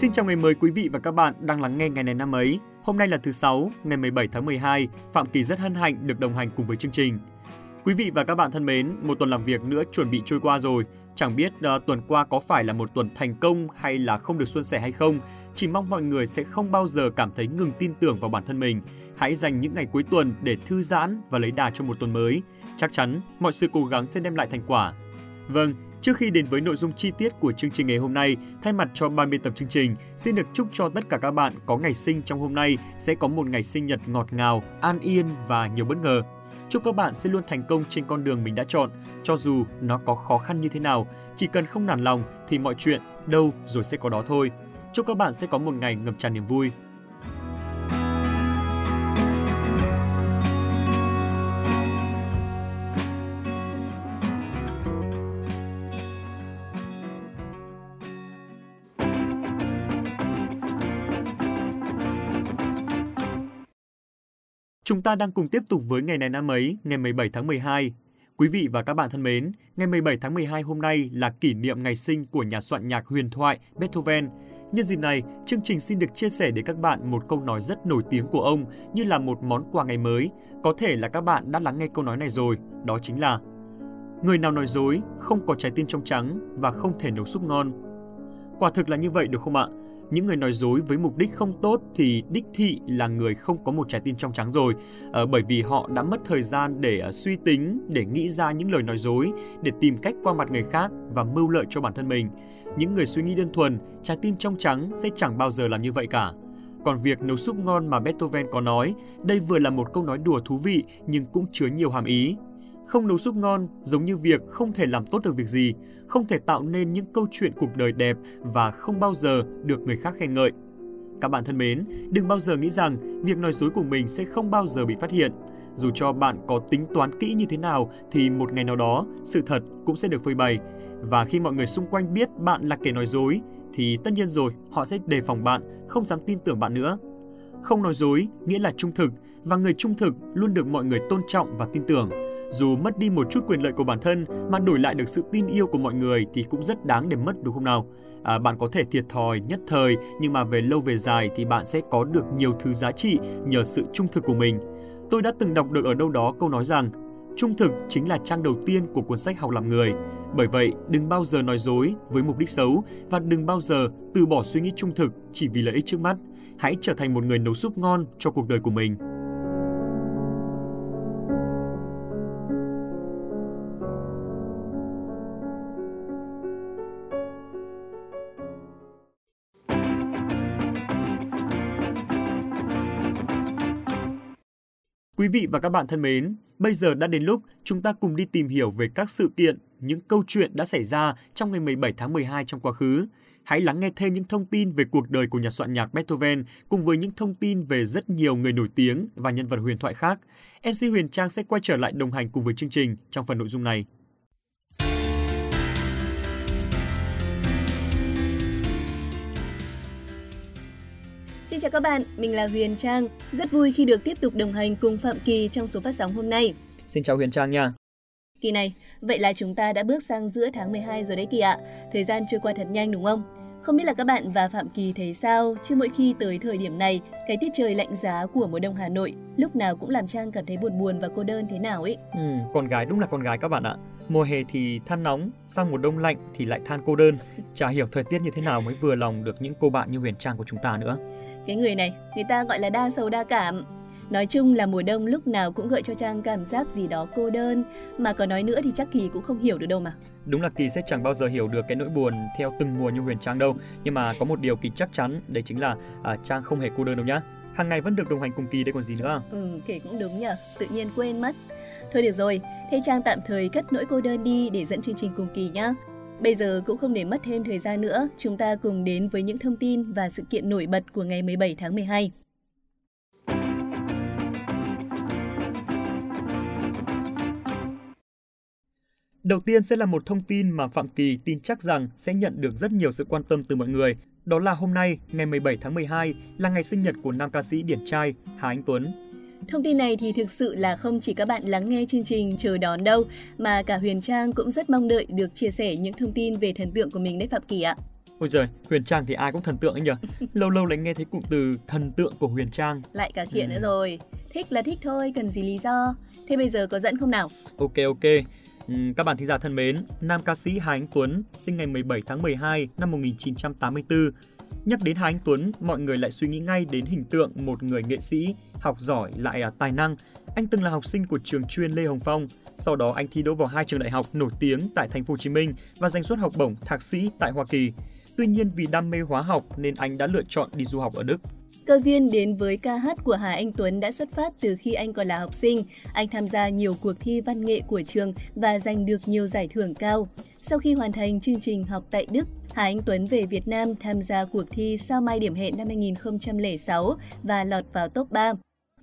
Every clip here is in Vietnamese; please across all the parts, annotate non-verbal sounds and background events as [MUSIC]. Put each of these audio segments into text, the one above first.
Xin chào ngày mới quý vị và các bạn đang lắng nghe ngày này năm ấy. Hôm nay là thứ sáu, ngày 17 tháng 12. Phạm Kỳ rất hân hạnh được đồng hành cùng với chương trình. Quý vị và các bạn thân mến, một tuần làm việc nữa chuẩn bị trôi qua rồi. Chẳng biết uh, tuần qua có phải là một tuần thành công hay là không được suôn sẻ hay không. Chỉ mong mọi người sẽ không bao giờ cảm thấy ngừng tin tưởng vào bản thân mình. Hãy dành những ngày cuối tuần để thư giãn và lấy đà cho một tuần mới. Chắc chắn mọi sự cố gắng sẽ đem lại thành quả. Vâng, Trước khi đến với nội dung chi tiết của chương trình ngày hôm nay, thay mặt cho ban biên tập chương trình, xin được chúc cho tất cả các bạn có ngày sinh trong hôm nay sẽ có một ngày sinh nhật ngọt ngào, an yên và nhiều bất ngờ. Chúc các bạn sẽ luôn thành công trên con đường mình đã chọn, cho dù nó có khó khăn như thế nào, chỉ cần không nản lòng thì mọi chuyện đâu rồi sẽ có đó thôi. Chúc các bạn sẽ có một ngày ngập tràn niềm vui. Chúng ta đang cùng tiếp tục với ngày này năm ấy, ngày 17 tháng 12. Quý vị và các bạn thân mến, ngày 17 tháng 12 hôm nay là kỷ niệm ngày sinh của nhà soạn nhạc huyền thoại Beethoven. Nhân dịp này, chương trình xin được chia sẻ đến các bạn một câu nói rất nổi tiếng của ông như là một món quà ngày mới. Có thể là các bạn đã lắng nghe câu nói này rồi, đó chính là Người nào nói dối, không có trái tim trong trắng và không thể nấu súp ngon. Quả thực là như vậy được không ạ? Những người nói dối với mục đích không tốt thì đích thị là người không có một trái tim trong trắng rồi. À, bởi vì họ đã mất thời gian để ờ, suy tính để nghĩ ra những lời nói dối để tìm cách qua mặt người khác và mưu lợi cho bản thân mình. Những người suy nghĩ đơn thuần trái tim trong trắng sẽ chẳng bao giờ làm như vậy cả. Còn việc nấu súp ngon mà Beethoven có nói, đây vừa là một câu nói đùa thú vị nhưng cũng chứa nhiều hàm ý. Không nấu súp ngon giống như việc không thể làm tốt được việc gì, không thể tạo nên những câu chuyện cuộc đời đẹp và không bao giờ được người khác khen ngợi. Các bạn thân mến, đừng bao giờ nghĩ rằng việc nói dối của mình sẽ không bao giờ bị phát hiện. Dù cho bạn có tính toán kỹ như thế nào thì một ngày nào đó sự thật cũng sẽ được phơi bày. Và khi mọi người xung quanh biết bạn là kẻ nói dối thì tất nhiên rồi họ sẽ đề phòng bạn, không dám tin tưởng bạn nữa. Không nói dối nghĩa là trung thực và người trung thực luôn được mọi người tôn trọng và tin tưởng. Dù mất đi một chút quyền lợi của bản thân mà đổi lại được sự tin yêu của mọi người thì cũng rất đáng để mất đúng không nào? À, bạn có thể thiệt thòi nhất thời nhưng mà về lâu về dài thì bạn sẽ có được nhiều thứ giá trị nhờ sự trung thực của mình. Tôi đã từng đọc được ở đâu đó câu nói rằng trung thực chính là trang đầu tiên của cuốn sách học làm người. Bởi vậy, đừng bao giờ nói dối với mục đích xấu và đừng bao giờ từ bỏ suy nghĩ trung thực chỉ vì lợi ích trước mắt. Hãy trở thành một người nấu súp ngon cho cuộc đời của mình. Quý vị và các bạn thân mến, bây giờ đã đến lúc chúng ta cùng đi tìm hiểu về các sự kiện, những câu chuyện đã xảy ra trong ngày 17 tháng 12 trong quá khứ. Hãy lắng nghe thêm những thông tin về cuộc đời của nhà soạn nhạc Beethoven cùng với những thông tin về rất nhiều người nổi tiếng và nhân vật huyền thoại khác. MC Huyền Trang sẽ quay trở lại đồng hành cùng với chương trình trong phần nội dung này. Xin chào các bạn, mình là Huyền Trang. Rất vui khi được tiếp tục đồng hành cùng Phạm Kỳ trong số phát sóng hôm nay. Xin chào Huyền Trang nha. Kỳ này, vậy là chúng ta đã bước sang giữa tháng 12 rồi đấy Kỳ ạ. Thời gian trôi qua thật nhanh đúng không? Không biết là các bạn và Phạm Kỳ thấy sao, chứ mỗi khi tới thời điểm này, cái tiết trời lạnh giá của mùa đông Hà Nội lúc nào cũng làm Trang cảm thấy buồn buồn và cô đơn thế nào ấy. Ừ, con gái đúng là con gái các bạn ạ. Mùa hè thì than nóng, sang mùa đông lạnh thì lại than cô đơn. Chả hiểu thời tiết như thế nào mới vừa lòng được những cô bạn như Huyền Trang của chúng ta nữa. Cái người này, người ta gọi là đa sầu đa cảm. Nói chung là mùa đông lúc nào cũng gợi cho Trang cảm giác gì đó cô đơn, mà có nói nữa thì chắc Kỳ cũng không hiểu được đâu mà. Đúng là Kỳ sẽ chẳng bao giờ hiểu được cái nỗi buồn theo từng mùa như Huyền Trang đâu, nhưng mà có một điều Kỳ chắc chắn, đấy chính là à, Trang không hề cô đơn đâu nhá. Hàng ngày vẫn được đồng hành cùng Kỳ đây còn gì nữa. Ừ, kể cũng đúng nhở, tự nhiên quên mất. Thôi được rồi, thế Trang tạm thời cất nỗi cô đơn đi để dẫn chương trình cùng Kỳ nhá. Bây giờ cũng không để mất thêm thời gian nữa, chúng ta cùng đến với những thông tin và sự kiện nổi bật của ngày 17 tháng 12. Đầu tiên sẽ là một thông tin mà Phạm Kỳ tin chắc rằng sẽ nhận được rất nhiều sự quan tâm từ mọi người. Đó là hôm nay, ngày 17 tháng 12, là ngày sinh nhật của nam ca sĩ điển trai Hà Anh Tuấn. Thông tin này thì thực sự là không chỉ các bạn lắng nghe chương trình chờ đón đâu, mà cả Huyền Trang cũng rất mong đợi được chia sẻ những thông tin về thần tượng của mình đấy Phạm Kỳ ạ. Ôi trời, Huyền Trang thì ai cũng thần tượng anh nhỉ? [LAUGHS] lâu lâu lại nghe thấy cụm từ thần tượng của Huyền Trang. Lại cả kiện ừ. nữa rồi. Thích là thích thôi, cần gì lý do. Thế bây giờ có dẫn không nào? Ok ok. Ừ, các bạn thính giả thân mến, nam ca sĩ Hà Anh Tuấn sinh ngày 17 tháng 12 năm 1984. Nhắc đến Hà Anh Tuấn, mọi người lại suy nghĩ ngay đến hình tượng một người nghệ sĩ học giỏi lại à, tài năng. Anh từng là học sinh của trường chuyên Lê Hồng Phong, sau đó anh thi đỗ vào hai trường đại học nổi tiếng tại thành phố Hồ Chí Minh và giành suất học bổng thạc sĩ tại Hoa Kỳ. Tuy nhiên vì đam mê hóa học nên anh đã lựa chọn đi du học ở Đức. Cơ duyên đến với ca hát của Hà Anh Tuấn đã xuất phát từ khi anh còn là học sinh. Anh tham gia nhiều cuộc thi văn nghệ của trường và giành được nhiều giải thưởng cao. Sau khi hoàn thành chương trình học tại Đức, Hà Anh Tuấn về Việt Nam tham gia cuộc thi Sao Mai Điểm Hẹn năm 2006 và lọt vào top 3.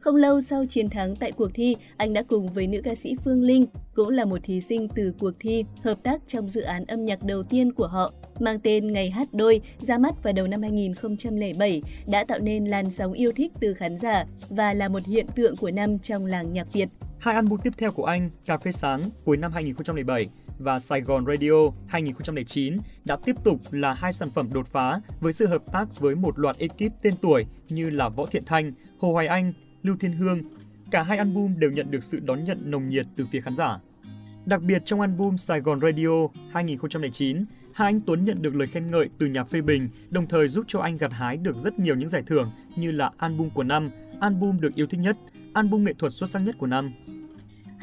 Không lâu sau chiến thắng tại cuộc thi, anh đã cùng với nữ ca sĩ Phương Linh, cũng là một thí sinh từ cuộc thi, hợp tác trong dự án âm nhạc đầu tiên của họ, mang tên Ngày hát đôi, ra mắt vào đầu năm 2007, đã tạo nên làn sóng yêu thích từ khán giả và là một hiện tượng của năm trong làng nhạc Việt. Hai album tiếp theo của anh, Cà phê sáng cuối năm 2007 và Sài Gòn Radio 2009 đã tiếp tục là hai sản phẩm đột phá với sự hợp tác với một loạt ekip tên tuổi như là Võ Thiện Thanh, Hồ Hoài Anh, Lưu Thiên Hương. Cả hai album đều nhận được sự đón nhận nồng nhiệt từ phía khán giả. Đặc biệt trong album Sài Gòn Radio 2009, Hà Anh Tuấn nhận được lời khen ngợi từ nhà phê bình, đồng thời giúp cho anh gặt hái được rất nhiều những giải thưởng như là album của năm, album được yêu thích nhất, album nghệ thuật xuất sắc nhất của năm.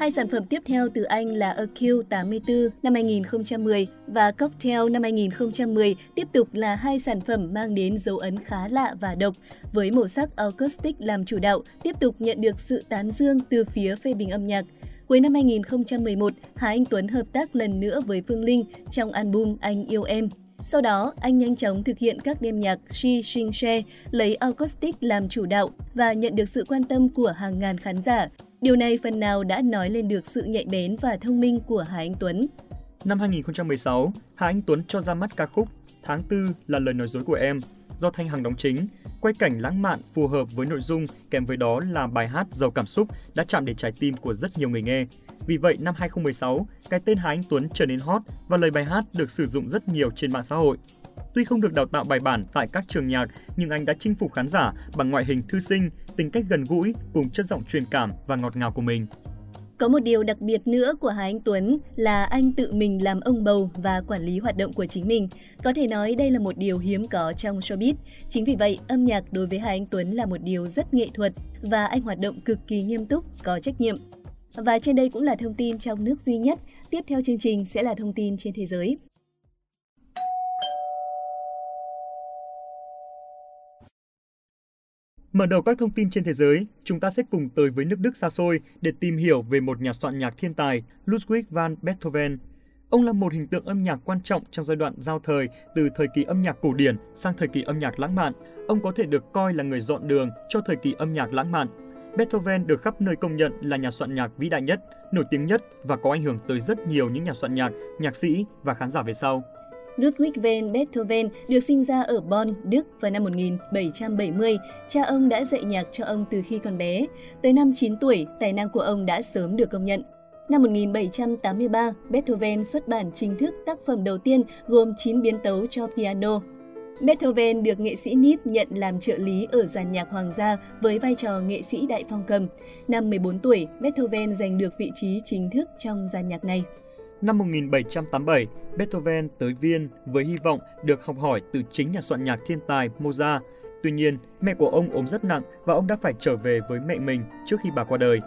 Hai sản phẩm tiếp theo từ anh là AQ84 năm 2010 và Cocktail năm 2010 tiếp tục là hai sản phẩm mang đến dấu ấn khá lạ và độc, với màu sắc acoustic làm chủ đạo, tiếp tục nhận được sự tán dương từ phía phê bình âm nhạc. Cuối năm 2011, Hà Anh Tuấn hợp tác lần nữa với Phương Linh trong album Anh yêu em. Sau đó, anh nhanh chóng thực hiện các đêm nhạc Shi Shin She, lấy acoustic làm chủ đạo và nhận được sự quan tâm của hàng ngàn khán giả. Điều này phần nào đã nói lên được sự nhạy bén và thông minh của Hà Anh Tuấn. Năm 2016, Hà Anh Tuấn cho ra mắt ca khúc Tháng Tư là lời nói dối của em do Thanh Hằng đóng chính, quay cảnh lãng mạn phù hợp với nội dung kèm với đó là bài hát giàu cảm xúc đã chạm đến trái tim của rất nhiều người nghe. Vì vậy, năm 2016, cái tên Hà Anh Tuấn trở nên hot và lời bài hát được sử dụng rất nhiều trên mạng xã hội. Tuy không được đào tạo bài bản tại các trường nhạc, nhưng anh đã chinh phục khán giả bằng ngoại hình thư sinh, tính cách gần gũi cùng chất giọng truyền cảm và ngọt ngào của mình. Có một điều đặc biệt nữa của Hà Anh Tuấn là anh tự mình làm ông bầu và quản lý hoạt động của chính mình. Có thể nói đây là một điều hiếm có trong showbiz. Chính vì vậy, âm nhạc đối với Hà Anh Tuấn là một điều rất nghệ thuật và anh hoạt động cực kỳ nghiêm túc, có trách nhiệm. Và trên đây cũng là thông tin trong nước duy nhất. Tiếp theo chương trình sẽ là thông tin trên thế giới. Mở đầu các thông tin trên thế giới, chúng ta sẽ cùng tới với nước Đức xa xôi để tìm hiểu về một nhà soạn nhạc thiên tài Ludwig van Beethoven. Ông là một hình tượng âm nhạc quan trọng trong giai đoạn giao thời từ thời kỳ âm nhạc cổ điển sang thời kỳ âm nhạc lãng mạn. Ông có thể được coi là người dọn đường cho thời kỳ âm nhạc lãng mạn. Beethoven được khắp nơi công nhận là nhà soạn nhạc vĩ đại nhất, nổi tiếng nhất và có ảnh hưởng tới rất nhiều những nhà soạn nhạc, nhạc sĩ và khán giả về sau. Ludwig van Beethoven được sinh ra ở Bonn, Đức vào năm 1770. Cha ông đã dạy nhạc cho ông từ khi còn bé. Tới năm 9 tuổi, tài năng của ông đã sớm được công nhận. Năm 1783, Beethoven xuất bản chính thức tác phẩm đầu tiên gồm 9 biến tấu cho piano. Beethoven được nghệ sĩ Nip nhận làm trợ lý ở giàn nhạc hoàng gia với vai trò nghệ sĩ đại phong cầm. Năm 14 tuổi, Beethoven giành được vị trí chính thức trong giàn nhạc này. Năm 1787, Beethoven tới Viên với hy vọng được học hỏi từ chính nhà soạn nhạc thiên tài Mozart. Tuy nhiên, mẹ của ông ốm rất nặng và ông đã phải trở về với mẹ mình trước khi bà qua đời.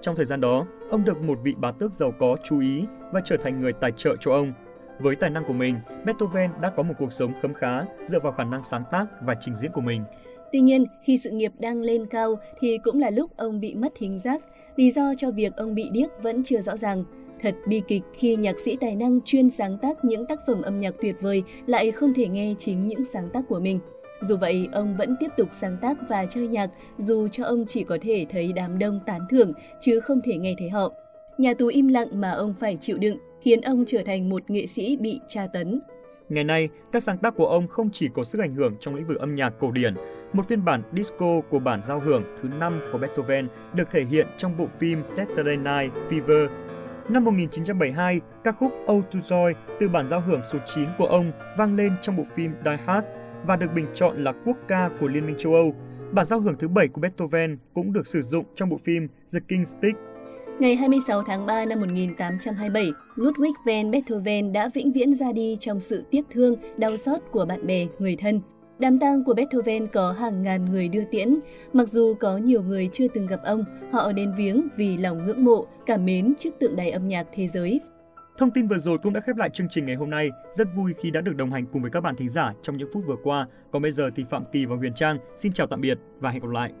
Trong thời gian đó, ông được một vị bá tước giàu có chú ý và trở thành người tài trợ cho ông. Với tài năng của mình, Beethoven đã có một cuộc sống khấm khá dựa vào khả năng sáng tác và trình diễn của mình. Tuy nhiên, khi sự nghiệp đang lên cao thì cũng là lúc ông bị mất thính giác. Lý do cho việc ông bị điếc vẫn chưa rõ ràng. Thật bi kịch khi nhạc sĩ tài năng chuyên sáng tác những tác phẩm âm nhạc tuyệt vời lại không thể nghe chính những sáng tác của mình. Dù vậy, ông vẫn tiếp tục sáng tác và chơi nhạc dù cho ông chỉ có thể thấy đám đông tán thưởng chứ không thể nghe thấy họ. Nhà tù im lặng mà ông phải chịu đựng khiến ông trở thành một nghệ sĩ bị tra tấn. Ngày nay, các sáng tác của ông không chỉ có sức ảnh hưởng trong lĩnh vực âm nhạc cổ điển, một phiên bản disco của bản giao hưởng thứ 5 của Beethoven được thể hiện trong bộ phim Saturday Night Fever Năm 1972, ca khúc Ode to Joy từ bản giao hưởng số 9 của ông vang lên trong bộ phim Die Hard và được bình chọn là quốc ca của Liên minh châu Âu. Bản giao hưởng thứ 7 của Beethoven cũng được sử dụng trong bộ phim The King's Speech. Ngày 26 tháng 3 năm 1827, Ludwig van Beethoven đã vĩnh viễn ra đi trong sự tiếc thương, đau xót của bạn bè, người thân. Đám tang của Beethoven có hàng ngàn người đưa tiễn. Mặc dù có nhiều người chưa từng gặp ông, họ đến viếng vì lòng ngưỡng mộ, cảm mến trước tượng đài âm nhạc thế giới. Thông tin vừa rồi cũng đã khép lại chương trình ngày hôm nay. Rất vui khi đã được đồng hành cùng với các bạn thính giả trong những phút vừa qua. Còn bây giờ thì Phạm Kỳ và Huyền Trang xin chào tạm biệt và hẹn gặp lại.